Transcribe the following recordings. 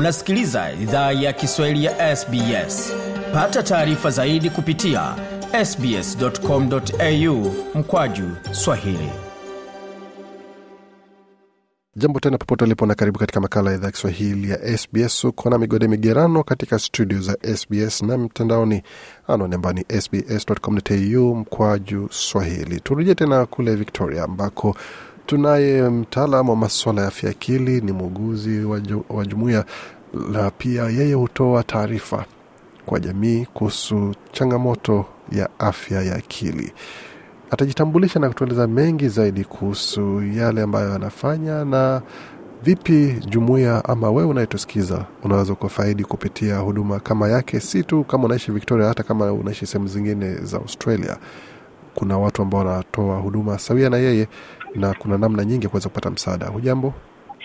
unasikiliza idhaa ya kiswahili ya sbs pata taarifa zaidi kupitia sbscomau mkwaju swahili. Jambo tena popote ulipo na karibu katika makala ya idhaa kiswahili ya sbs uko na migode migerano katika studio za sbs na mtandaoni anwani ambayo ni sbs.com.au mkwaju swahili. Turujie tena kule victoria ambako tunaye mtaalam wa maswala ya afya akili ni muuguzi wa, jumuiya na pia yeye hutoa taarifa kwa jamii kuhusu changamoto ya afya ya akili. Atajitambulisha na kutueleza mengi zaidi kuhusu yale ambayo anafanya na vipi jumuiya ama wewe unayetusikiza unaweza kufaidi kupitia huduma kama yake. Si tu kama unaishi victoria hata kama unaishi sehemu zingine za australia. Kuna watu ambao wanatoa huduma sawia na yeye na kuna namna nyingi ya kuweza kupata msaada. Hujambo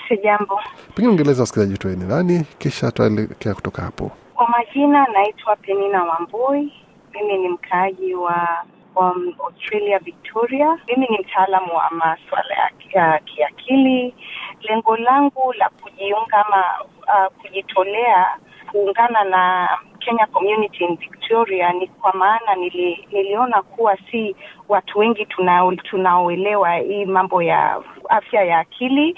Si jambo. pengine ungeleza wasikilizaji wetu ni nani kisha tutaelekea kutoka hapo Kwa majina naitwa Penina Wambui. Mimi ni mkaaji wa wa Australia Victoria. Mimi ni mtaalamu wa masuala ya ki- kiakili. Lengo langu la kujiunga ama uh, kujitolea kuungana na Kenya Community in Victoria ni kwa maana nili, niliona kuwa si watu wengi tunao- tunaoelewa hii mambo ya afya ya akili.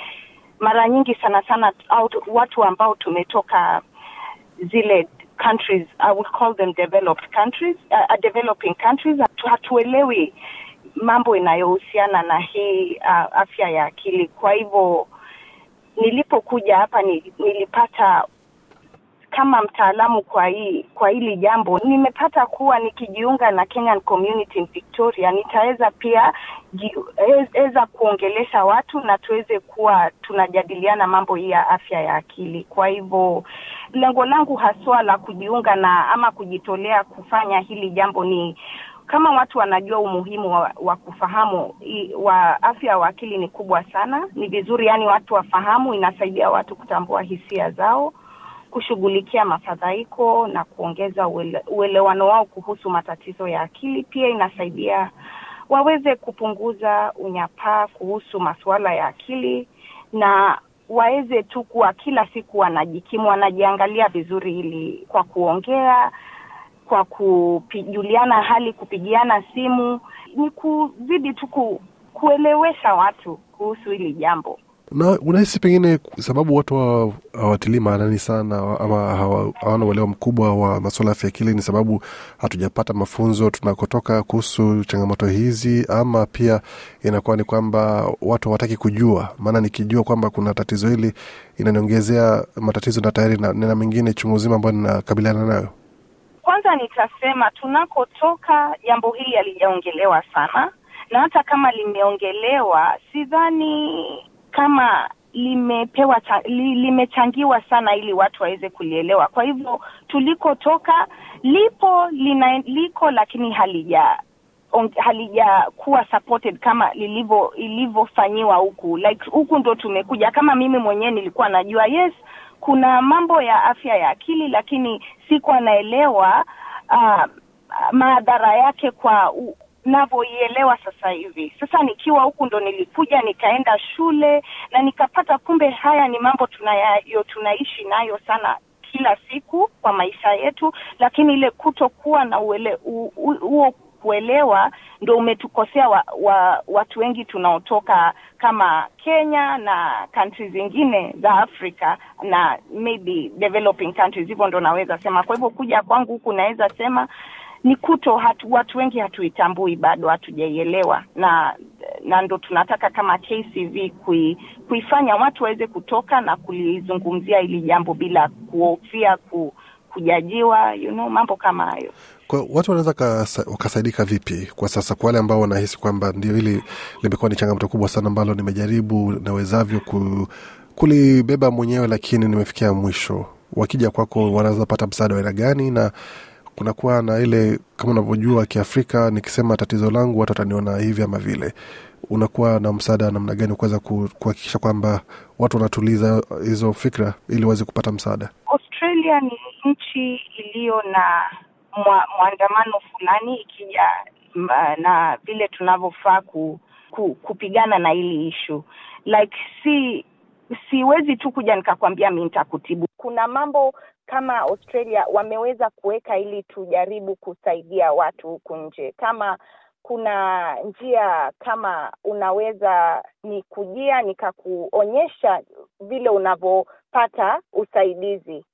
Mara nyingi sana sana out, watu ambao tumetoka zile countries I would call them developed countries uh, uh, developing countries. Hatuelewi mambo inayohusiana na hii uh, afya ya akili. Kwa hivyo nilipokuja hapa ni, nilipata kama mtaalamu kwa hii kwa hili jambo nimepata kuwa nikijiunga na Kenyan Community in Victoria nitaweza pia weza kuongelesha watu na tuweze kuwa tunajadiliana mambo hii ya afya ya akili. Kwa hivyo lengo langu haswa la kujiunga na ama kujitolea kufanya hili jambo ni kama watu wanajua umuhimu wa, wa kufahamu wa afya wa akili ni kubwa sana. Ni vizuri yani watu wafahamu, inasaidia watu kutambua hisia zao kushughulikia mafadhaiko na kuongeza uele, uelewano wao kuhusu matatizo ya akili. Pia inasaidia waweze kupunguza unyapaa kuhusu masuala ya akili na waweze tu kuwa kila siku wanajikimu, wanajiangalia vizuri, ili kwa kuongea, kwa kujuliana hali, kupigiana simu, ni kuzidi tu ku, kuelewesha watu kuhusu hili jambo. Na unahisi pengine sababu watu hawa- hawatilii maanani sana ama hawana uelewa mkubwa wa masuala ya afya akili ni sababu hatujapata mafunzo tunakotoka kuhusu changamoto hizi ama pia inakuwa ni kwamba watu hawataki kujua. Maana nikijua kwamba kuna tatizo hili inaniongezea matatizo na tayari na, na mengine chungu zima ambayo ninakabiliana nayo. Kwanza nitasema tunakotoka, jambo hili halijaongelewa sana, na hata kama limeongelewa, sidhani kama limepewa li, limechangiwa sana ili watu waweze kulielewa. Kwa hivyo tulikotoka lipo lina, liko lakini halija halijakuwa supported kama lilivyo ilivyofanyiwa huku like huku ndo tumekuja kama mimi mwenyewe nilikuwa najua yes kuna mambo ya afya ya akili lakini sikuwa naelewa uh, madhara yake kwa u, navyoielewa sasa hivi sasa nikiwa huku ndo nilikuja nikaenda shule na nikapata kumbe haya ni mambo tunayo tunaishi nayo sana kila siku kwa maisha yetu lakini ile kutokuwa na huo kuelewa ndo umetukosea wa, wa, watu wengi tunaotoka kama Kenya na countries zingine za Afrika na maybe developing countries, hivyo ndo naweza sema. Kwa hivyo kuja kwangu huku naweza sema ni kuto hatu, watu wengi hatuitambui bado, hatujaielewa. Na na ndo tunataka kama KCV kui, kuifanya watu waweze kutoka na kulizungumzia hili jambo bila kuhofia ku, kujajiwa you know, mambo kama hayo. kwa watu wanaweza wakasaidika vipi kwa sasa? Kwa wale ambao wanahisi kwamba ndio hili limekuwa ni changamoto kubwa sana ambalo nimejaribu nawezavyo ku, kulibeba mwenyewe lakini nimefikia mwisho. Wakija kwako wanaweza pata msaada wa aina gani? Na kunakuwa na ile kama unavyojua kiafrika nikisema tatizo langu watu wataniona hivi ama vile. Unakuwa na msaada namna gani kuweza kuhakikisha kwamba watu wanatuliza hizo fikra ili waweze kupata msaada? Australia ni nchi iliyo na mwa, mwandamano fulani ikija na vile tunavyofaa ku, ku, kupigana na hili ishu like si siwezi tu kuja nikakwambia mi nitakutibu kuna mambo kama Australia wameweza kuweka ili tujaribu kusaidia watu huku nje, kama kuna njia kama unaweza nikujia nikakuonyesha vile unavyopata usaidizi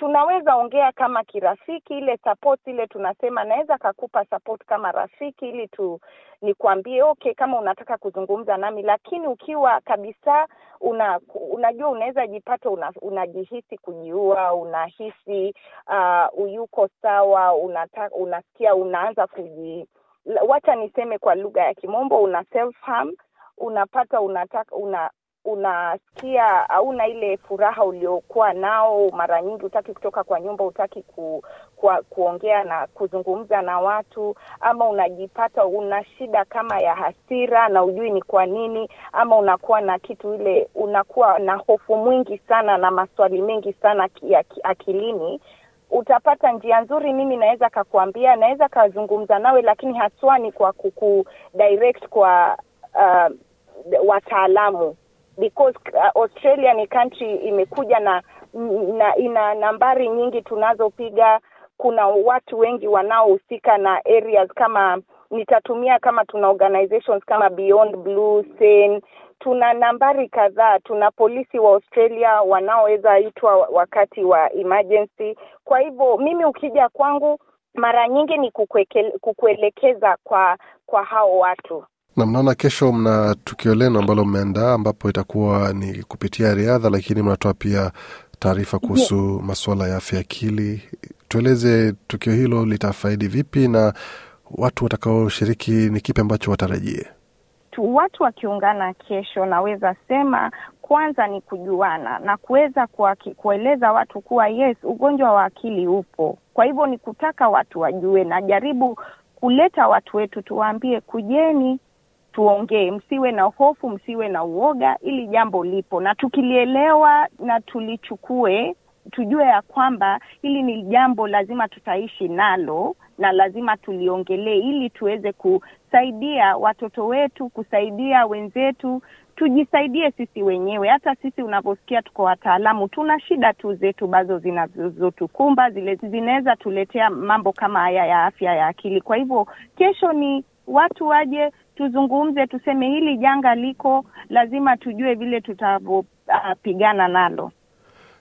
tunaweza ongea kama kirafiki ile support ile tunasema naweza kakupa support kama rafiki ili tu nikwambie okay kama unataka kuzungumza nami. Lakini ukiwa kabisa una unajua unaweza jipata una, unajihisi kujiua unahisi uh, uyuko sawa unata, unasikia unaanza kuji wacha niseme kwa lugha ya kimombo una self harm unapata unataka una unasikia hauna ile furaha uliokuwa nao mara nyingi utaki kutoka kwa nyumba utaki ku, kwa, kuongea na kuzungumza na watu ama unajipata una shida kama ya hasira na ujui ni kwa nini ama unakuwa na kitu ile unakuwa na hofu mwingi sana na maswali mengi sana ya akilini utapata njia nzuri mimi naweza kakuambia naweza kazungumza nawe lakini haswa ni kwa kuku direct kwa uh, wataalamu because uh, Australia ni country imekuja na, na ina nambari nyingi tunazopiga. Kuna watu wengi wanaohusika na areas kama nitatumia kama tuna organizations kama Beyond Blue, Sane, tuna nambari kadhaa. Tuna polisi wa Australia wanaoweza itwa wakati wa emergency. Kwa hivyo mimi ukija kwangu mara nyingi ni kukuelekeza kwa kwa hao watu na mnaona kesho mna tukio lenu ambalo mmeandaa ambapo itakuwa ni kupitia riadha, lakini mnatoa pia taarifa kuhusu yeah, masuala ya afya akili. Tueleze tukio hilo litafaidi vipi na watu watakaoshiriki ni kipi ambacho watarajie? Tu, watu wakiungana kesho, naweza sema kwanza ni kujuana na kuweza kueleza watu kuwa yes, ugonjwa wa akili upo. Kwa hivyo ni kutaka watu wajue, na jaribu kuleta watu wetu, tuwaambie kujeni tuongee, msiwe na hofu, msiwe na uoga, ili jambo lipo, na tukilielewa na tulichukue, tujue ya kwamba hili ni jambo lazima tutaishi nalo na lazima tuliongelee, ili tuweze kusaidia watoto wetu, kusaidia wenzetu, tujisaidie sisi wenyewe. Hata sisi unavyosikia tuko wataalamu, tuna shida tu zetu bazo zinazotukumba, zile zinaweza tuletea mambo kama haya ya afya ya akili. Kwa hivyo kesho ni watu waje tuzungumze, tuseme hili janga liko, lazima tujue vile tutavyopigana uh, nalo.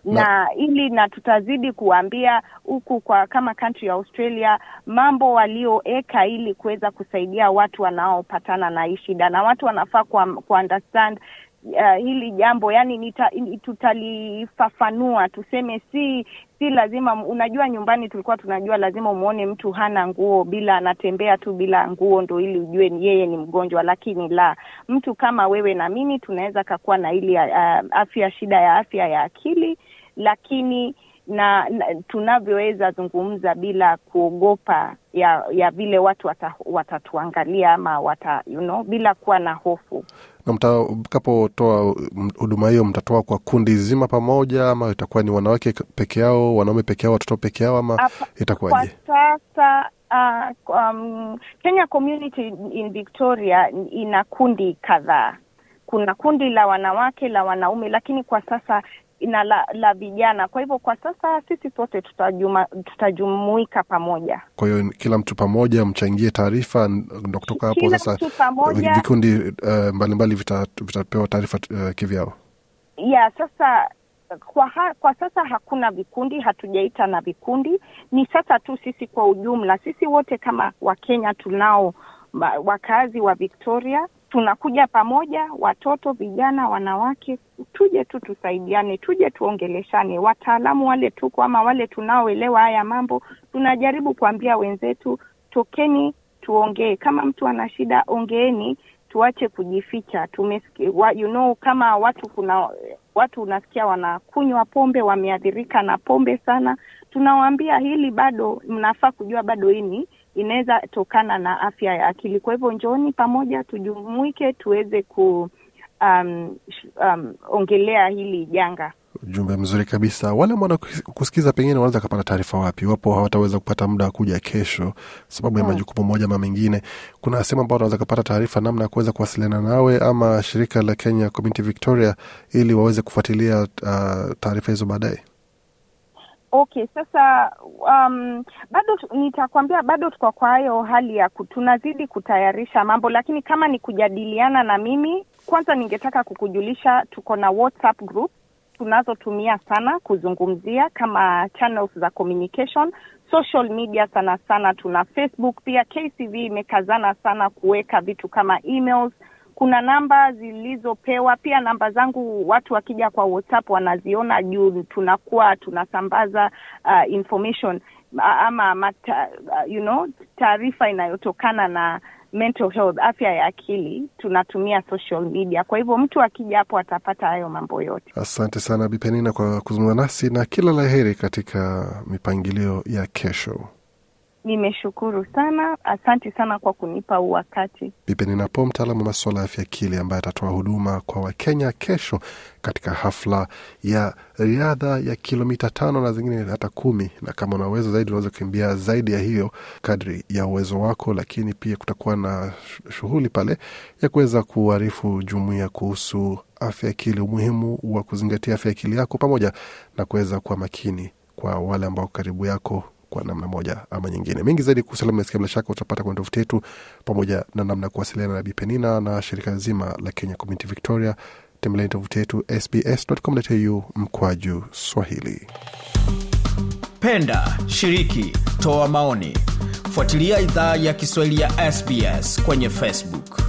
Na, na ili na tutazidi kuambia huku kwa kama country ya Australia mambo walioeka ili kuweza kusaidia watu wanaopatana na hii shida, na watu wanafaa ku understand uh, hili jambo yani nita, tutalifafanua tuseme si si lazima unajua nyumbani tulikuwa tunajua lazima umwone mtu hana nguo bila anatembea tu bila nguo ndo ili ujue yeye ni mgonjwa lakini la mtu kama wewe na mimi tunaweza kakuwa na ili uh, afya shida ya afya ya akili lakini na, na tunavyoweza zungumza bila kuogopa ya ya vile watu wata, watatuangalia ama wata, you know, bila kuwa na hofu. Na mtakapotoa huduma hiyo mtatoa kwa kundi zima pamoja ama itakuwa ni wanawake peke yao wanaume peke yao watoto peke yao ama itakuwaje? kwa sasa uh, um, Kenya Community in Victoria ina kundi kadhaa. Kuna kundi la wanawake la wanaume lakini kwa sasa na la, la vijana. Kwa hivyo kwa sasa sisi sote tutajuma, tutajumuika pamoja. Kwa hiyo kila mtu pamoja mchangie taarifa, ndo kutoka hapo sasa vikundi uh, mbalimbali vitapewa taarifa uh, kivyao. ya sasa kwa, ha, kwa sasa hakuna vikundi, hatujaita na vikundi. Ni sasa tu sisi kwa ujumla, sisi wote kama Wakenya tunao wakazi wa Victoria tunakuja pamoja, watoto, vijana, wanawake, tuje tu tusaidiane, tuje tuongeleshane. Wataalamu wale tuko ama wale tunaoelewa haya mambo, tunajaribu kuambia wenzetu, tokeni tuongee. Kama mtu ana shida, ongeeni, tuache kujificha. Tumesikia, you know, kama watu kuna watu unasikia wanakunywa pombe, wameathirika na pombe sana, tunawaambia hili bado mnafaa kujua, bado hii ni inaweza tokana na afya ya akili. Kwa hivyo njooni pamoja, tujumuike, tuweze ku um, um, ongelea hili janga. Ujumbe mzuri kabisa. Wale ambao wanakusikiza pengine wanaweza kupata taarifa wapi, iwapo hawataweza kupata muda wa kuja kesho sababu ya Hmm. majukumu moja ama mengine? Kuna sehemu ambao wanaweza kupata taarifa namna ya kuweza kuwasiliana nawe ama shirika la Kenya Community Victoria ili waweze kufuatilia uh, taarifa hizo baadaye. Okay, sasa um, bado nitakwambia bado tuko kwa hayo hali ya tunazidi kutayarisha mambo, lakini kama ni kujadiliana na mimi, kwanza ningetaka kukujulisha tuko na WhatsApp group tunazotumia sana kuzungumzia kama channels za communication social media sana sana tuna facebook pia kcv imekazana sana kuweka vitu kama emails kuna namba zilizopewa pia namba zangu watu wakija kwa whatsapp wanaziona juu tunakuwa tunasambaza uh, information ama mata, uh, you know taarifa inayotokana na mental health afya ya akili tunatumia social media kwa hivyo mtu akija hapo atapata hayo mambo yote Asante sana Bipenina kwa kuzungumza nasi na kila la heri katika mipangilio ya kesho. Nimeshukuru sana. Asante sana kwa kunipa huu wakati Bipenina Po, mtaalamu wa masuala ya afya akili, ambaye atatoa huduma kwa Wakenya kesho katika hafla ya riadha ya kilomita tano na zingine hata kumi, na kama una uwezo zaidi unaweza kukimbia zaidi ya hiyo kadri ya uwezo wako, lakini pia kutakuwa na shughuli pale ya kuweza kuarifu jumuia kuhusu afya ya akili, umuhimu wa kuzingatia afya ya akili yako, pamoja na kuweza kuwa makini kwa wale ambao karibu yako kwa namna moja ama nyingine. Mengi zaidi kuhusu Nasikia, bila shaka utapata kwenye tovuti yetu, pamoja na namna ya kuwasiliana na Bipenina na shirika zima la Kenya Community Victoria. Tembeleni tovuti yetu sbs.com.au mkwaju Swahili. Penda, shiriki, toa maoni. Fuatilia idhaa ya Kiswahili ya SBS kwenye Facebook.